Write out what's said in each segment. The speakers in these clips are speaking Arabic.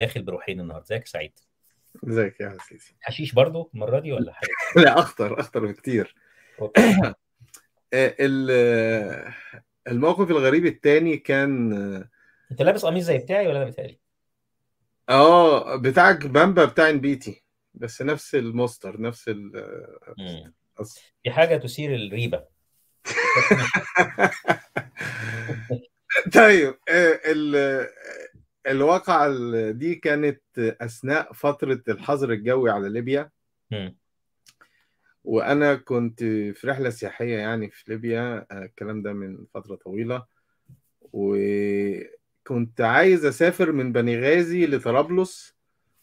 داخل بروحين النهارده ازيك يا سعيد؟ ازيك يا عزيزي حشيش برضو المرة دي ولا حاجة؟ لا اخطر اخطر بكتير. آه، آه، الموقف الغريب التاني كان أنت لابس قميص زي بتاعي ولا أنا بتهيألي؟ آه بتاعك بامبا بتاع بيتي بس نفس الماستر نفس ال آه،. في حاجة تثير الريبة. طيب آه، ال- آه، الواقعة ال- دي كانت أثناء فترة الحظر الجوي على ليبيا. وأنا كنت في رحلة سياحية يعني في ليبيا. آه، الكلام ده من فترة طويلة. وكنت عايز أسافر من بني غازي لطرابلس.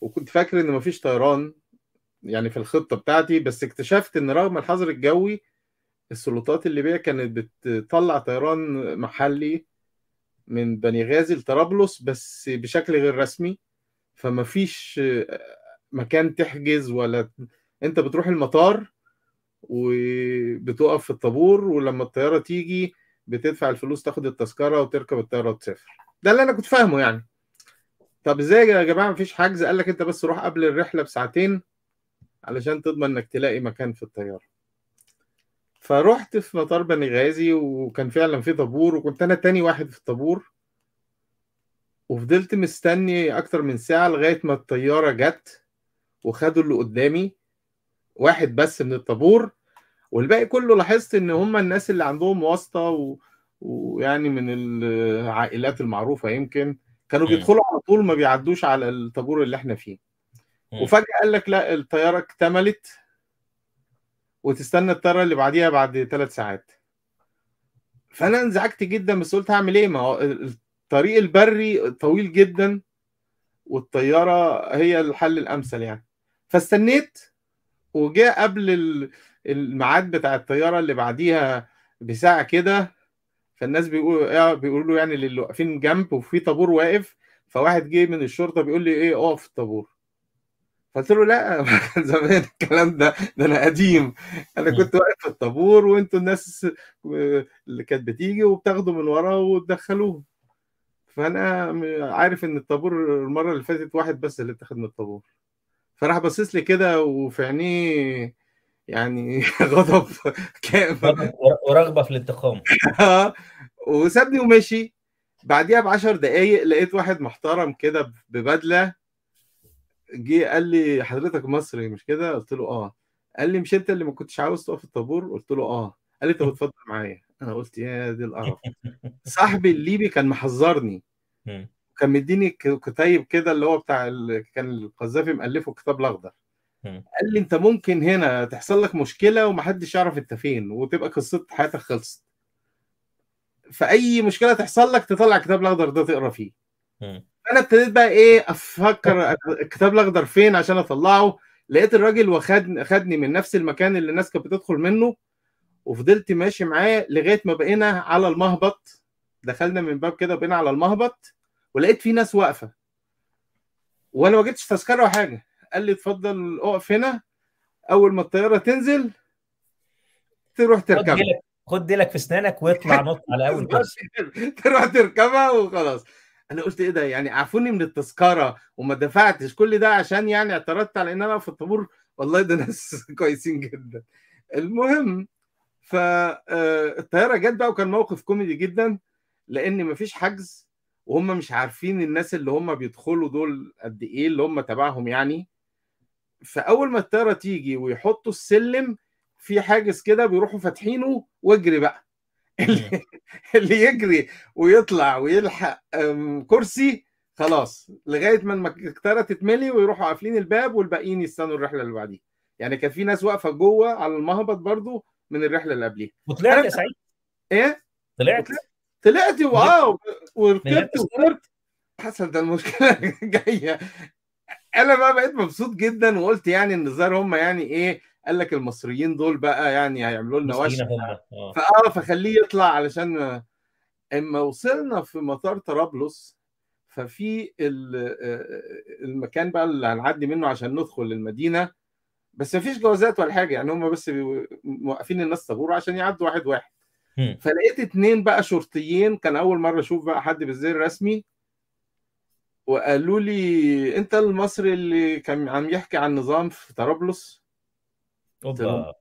وكنت فاكر إن مفيش طيران يعني في الخطة بتاعتي. بس اكتشفت إن رغم الحظر الجوي السلطات الليبية كانت بتطلع طيران محلي. من بني غازي لطرابلس بس بشكل غير رسمي. فما فيش مكان تحجز ولا انت بتروح المطار وبتقف في الطابور ولما الطيارة تيجي بتدفع الفلوس تاخد التذكرة وتركب الطيارة وتسافر. ده اللي أنا كنت فاهمه يعني. طب إزاي يا جماعة مفيش حجز؟ قال لك أنت بس روح قبل الرحلة بساعتين علشان تضمن إنك تلاقي مكان في الطيارة. فرحت في مطار بني غازي وكان فعلا في طابور وكنت أنا تاني واحد في الطابور وفضلت مستني أكتر من ساعة لغاية ما الطيارة جت وخدوا اللي قدامي واحد بس من الطابور والباقي كله لاحظت إن هم الناس اللي عندهم واسطة و... ويعني من العائلات المعروفة يمكن كانوا. بيدخلوا على طول ما بيعدوش على الطابور اللي إحنا فيه. وفجأة قال لك لا الطيارة اكتملت وتستنى الطيارة اللي بعديها بعد ثلاث ساعات. فأنا انزعجت جدا بس قلت هعمل إيه؟ ما هو الطريق البري طويل جدا والطيارة هي الحل الأمثل يعني. فاستنيت وجاء قبل ال- الميعاد بتاع الطيارة اللي بعديها بساعة كده. فالناس بيقولوا بيقولوا يعني للي واقفين جنب وفي طابور واقف. فواحد جه من الشرطة بيقول لي أقف في الطابور. قلت له لا زمان الكلام ده ده أنا قديم. أنا. كنت واقف في الطابور وأنتوا الناس اللي كانت بتيجي وبتاخدوا من وراه وتدخلوه. فأنا عارف إن الطابور المرة اللي فاتت واحد بس اللي اتاخد من الطابور. فراح باصص لي كده وفي عينيه يعني غضب كامل. ورغبة في الانتقام. وسابني ومشي بعديها بعشر دقايق لقيت واحد محترم كده ببدلة جه قال لي حضرتك مصري مش كده؟ قلت له آه. قال لي مش أنت اللي ما كنتش عاوز تقف في الطابور؟ قلت له آه. قال لي طب اتفضل معايا. أنا قلت يا دي القرف. صاحبي الليبي كان محذرني. كان مديني كتيب كده اللي هو بتاع ال... كان القذافي مؤلفه الكتاب الأخضر. قال لي أنت ممكن هنا تحصل لك مشكلة ومحدش يعرف أنت فين وتبقى قصة حياتك خلصت. فأي مشكلة تحصل لك تطلع الكتاب الأخضر ده تقرأ فيه. أنا ابتديت بقى إيه أفكر الكتاب الأخضر فين عشان أطلعه. لقيت الراجل واخد خدني من نفس المكان اللي الناس كانت بتدخل منه وفضلت ماشي معاه لغاية ما بقينا على المهبط. دخلنا من باب كده بقينا على المهبط ولقيت في ناس واقفة. وأنا ما جبتش تذكرة ولا حاجة. قال لي اتفضل اقف هنا. أول ما الطيارة تنزل تروح تركبها. خد ديلك في اسنانك واطلع نط على أول تروح تركبها وخلاص. أنا قلت إيه ده يعني عفوني من التذكرة وما دفعتش كل ده عشان يعني اعترضت على ان أنا في الطابور؟ والله ده ناس كويسين جدا. المهم فالطياره جت بقى وكان موقف كوميدي جدا لأن مفيش حجز وهم مش عارفين الناس اللي هم بيدخلوا دول قد إيه اللي هم تبعهم يعني. فأول ما الطيارة تيجي ويحطوا السلم في حاجز كده بيروحوا فاتحينه واجري بقى. اللي, اللي يجري ويطلع ويلحق كرسي خلاص لغاية ما الطياره تتملي ويروحوا قافلين الباب والباقيين يستنوا الرحلة اللي بعديها. يعني كان في ناس واقفة جوه على المهبط برضو من الرحلة اللي قبليها. وطلعت يا سعيد؟ إيه؟ طلعت. طلعت واو وركبت وطرت حصل ده المشكلة جاية. أنا بقى بقيت مبسوط جدا وقلت يعني النظار هم يعني إيه قال لك المصريين دول بقى يعني هيعملوا لنا وش آه. فآه فخليه يطلع علشان إما وصلنا في مطار طرابلس ففي ال- المكان بقى اللي هنعدي منه عشان ندخل المدينة بس مفيش جوازات ولا حاجة يعني هم بس موقفين الناس طابور عشان يعدوا واحد واحد. فلقيت اتنين بقى شرطيين كان أول مرة أشوف بقى حد بالزي الرسمي وقالوا لي أنت المصري اللي كان عم يحكي عن نظام في طرابلس؟ اوبا.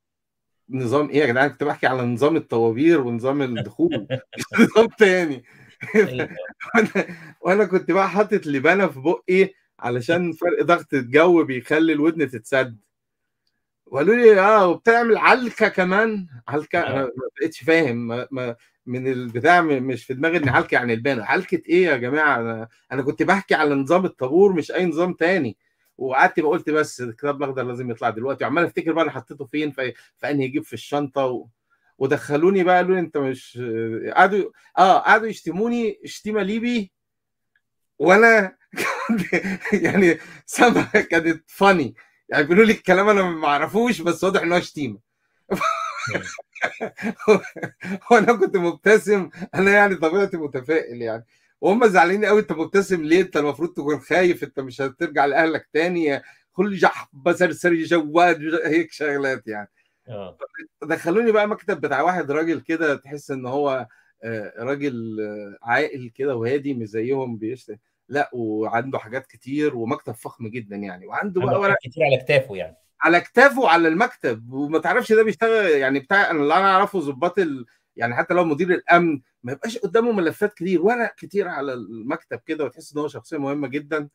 نظام إيه يا جدعان؟ كنت بحكي على نظام الطوابير ونظام الدخول. نظام تاني. أيوة. وأنا وأنا كنت بقى حاطط لبانة في بقي علشان فرق ضغط الجو بيخلي الودن تتسد. وقالوا لي آه وبتعمل علكة كمان. علكة؟ أنا ما بقتش فاهم. ما ما من البتاع مش في دماغي إن علكة يعني البانة. علكة إيه يا جماعة؟ أنا أنا كنت بحكي على نظام الطابور مش أي نظام تاني. وقعدت بقى قلت بس الكتاب الاخضر لازم يطلع دلوقتي وعمال افتكر بقى أنا حطيته فين في في انهي جيب في الشنطة و... ودخلوني بقى قالوا لي انت مش قعدوا آه قعدوا يشتموني شتيمه ليبي وأنا يعني سامع كانت فاني يعني بيقولوا لي الكلام أنا ما اعرفوش بس واضح إن هو شتيمه وأنا كنت مبتسم أنا يعني طبيعتي متفائل يعني. وهم زعلانين قوي انت مبتسم ليه؟ انت المفروض تكون خايف انت مش هترجع لأهلك تاني كل جح بسرسري جواد هيك شغلات يعني. آه. دخلوني بقى مكتب بتاع واحد راجل كده تحس إن هو آه، راجل آه، عاقل كده وهادي مش زيهم بيشتغل لا وعنده حاجات كتير ومكتب فخم جدا يعني وعنده بقى ورق كتير على كتافه يعني. على كتافه على المكتب وما تعرفش ده بيشتغل يعني بتاع أنا اللي أنا أعرفه ظباط ال... يعني حتى لو مدير الأمن ما يبقاش قدامه ملفات كتير ورق كتير على المكتب كده وتحس إن هو شخصية مهمة جدا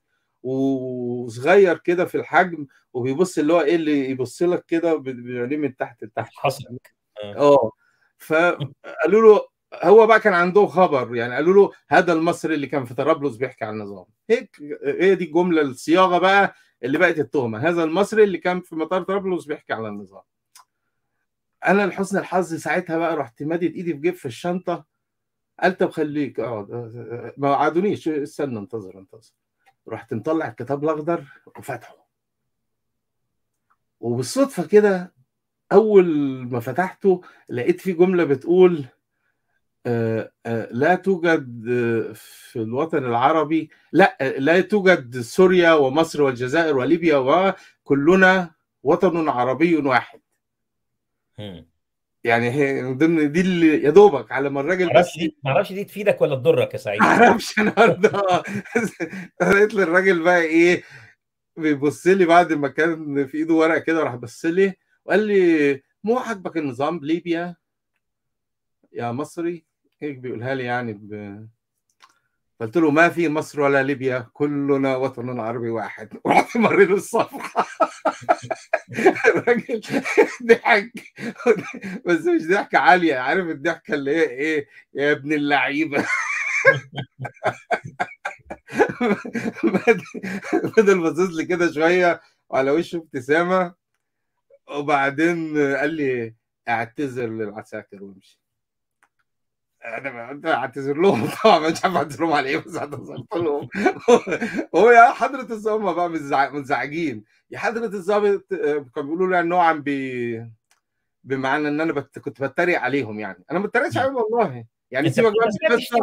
وصغير كده في الحجم وبيبص اللي هو إيه اللي يبص لك كده بعينيه من تحت لتحت. حصل. آه. فقالوا له هو بقى كان عنده خبر يعني قالوا له هذا المصري اللي كان في طرابلس بيحكي عن النظام. هيك هي دي الجملة الصياغة بقى اللي بقت التهمة هذا المصري اللي كان في مطار طرابلس بيحكي على النظام. أنا لحسن الحظ ساعتها بقى رحت مادد ايدي في جيب في الشنطة. قال طب خليك اقعد ما وعدونيش. استنى انتظر انتظر. رحت مطلع الكتاب الأخضر وفتحه. وبالصدفة كده أول ما فتحته لقيت فيه جملة بتقول آه، آه، لا توجد آه، في الوطن العربي لا آه، لا توجد سوريا ومصر والجزائر وليبيا وكلنا وطن عربي واحد. يعني هي من ضمن دي اللي يا دوبك على ما الراجل معرفش دي معرفش دي تفيدك ولا تضرك يا سعيد. ما أعرفش النهارده. لقيت لي الراجل بقى إيه بيبص لي بعد ما كان في ايده ورقة كده راح بص لي وقال لي مو عاجبك النظام بليبيا يا مصري؟ هيك بيقولها لي يعني ب... قلت له ما في مصر ولا ليبيا كلنا وطن عربي واحد. ورحت مري له الصفحه الراجل ضحك. بس مش ضحكة عالية عارف الضحكة اللي هي إيه؟ يا ابن اللعيبة. فضل باصص لي كده شوية وعلى وشه ابتسامة وبعدين قال لي اعتذر للعساكر وامشي. أنا اعتذر لهم. طبعا مش عارف أعتذر لهم على إيه بس اعتذرت لهم. هو يا حضرة الظابط بقى منزع- منزعجين يا حضرة الظابط كانوا بيقولوا لي نوعا ب بمعنى إن أنا بت... كنت بتريق عليهم يعني. أنا ما بتريقش عليهم والله. يعني سيبك بقى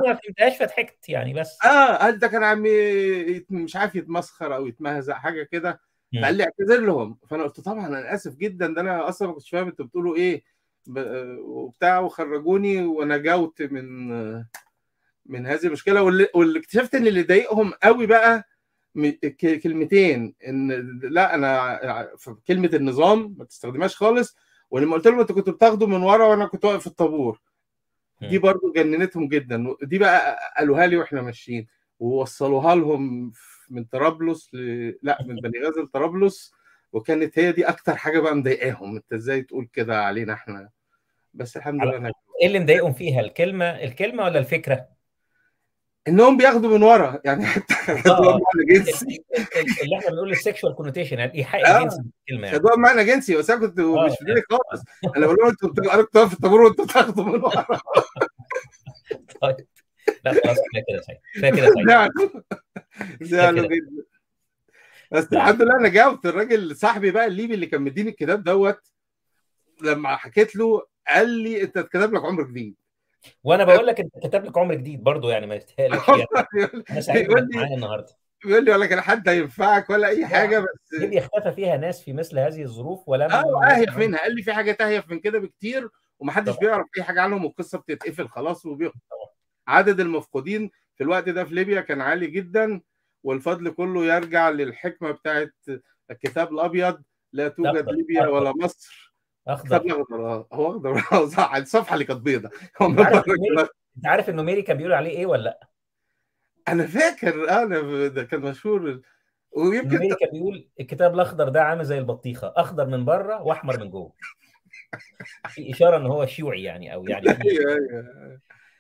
ما فهمتهاش فضحكت يعني بس. آه قال ده كان عم مش عارف يتمسخر أو يتمهزق حاجة كده. فقال لي اعتذر لهم. فأنا قلت طبعا أنا آسف جدا. ده أنا أصلا ما كنتش فاهم أنتوا بتقولوا إيه. وبتاع وخرجوني ونجوت من من هذه المشكلة. واللي, اكتشفت إن اللي ضايقهم قوي بقى كلمتين. إن لا أنا في كلمة النظام ما تستخدمهاش خالص. ولما قلت لهم أنتوا كنتوا بتاخدوا من ورا وأنا كنت واقف في الطابور. دي. برضو جننتهم جدا. دي بقى قالوها لي وإحنا ماشيين. ووصلوها لهم من طرابلس ل... لا من بني غازي لطرابلس وكانت هي دي أكتر حاجة بقى مضايقاهم. أنت إزاي تقول كده علينا إحنا؟ بس الحمد لله أنا... إيه اللي مضايقهم فيها؟ الكلمة الكلمة ولا الفكرة؟ إنهم بياخدوا من ورا يعني حتى خدوها آه. بمعنى جنسي. اللي إحنا بنقول ال sexual connotation يعني الايحاء آه. الجنسي في الكلمة يعني. خدوها بمعنى جنسي بس أنا كنت آه. مش في بالي خالص. أنا بقول لهم أنتوا واقف في الطابور وأنتوا بتاخدوا من ورا. طيب. لا خلاص كفاية كده سعيد كفاية كده سعيد زعلوا. جدا. بس الحمد لله أنا جاوبت. الراجل صاحبي بقى الليبي اللي كان مديني الكتاب دوت لما حكيت له قال لي انت اتكتب لك عمر جديد. وأنا بقول لك انت كتب لك عمر جديد برضو يعني ما يتهيألكش يعني. أنا سعيد معايا النهارده. بيقول لي ولا كان حد هينفعك ولا أي حاجة بس ليبيا اختفى فيها ناس في مثل هذه الظروف ولم آه اهيف منها. قال لي في حاجات اهيف من كده بكتير ومحدش. بيعرف أي حاجة عنهم والقصة بتتقفل خلاص وبيخلص عدد المفقودين في الوقت ده في ليبيا كان عالي جدا والفضل كله يرجع للحكمة بتاعت الكتاب الأبيض لا توجد ليبيا. ولا مصر. أخضر. آه هو أخضر. صح. الصفحة اللي كانت بيضاء هو أنت عارف إنه ميري كان بيقول عليه إيه ولا لأ؟ أنا فاكر. آه، أنا ده كان مشهور. ويمكن ميري كان بيقول الكتاب الأخضر ده عامل زي البطيخة. أخضر من بره وأحمر من جوه. في إشارة إن هو شيوعي يعني أو يعني أيوه.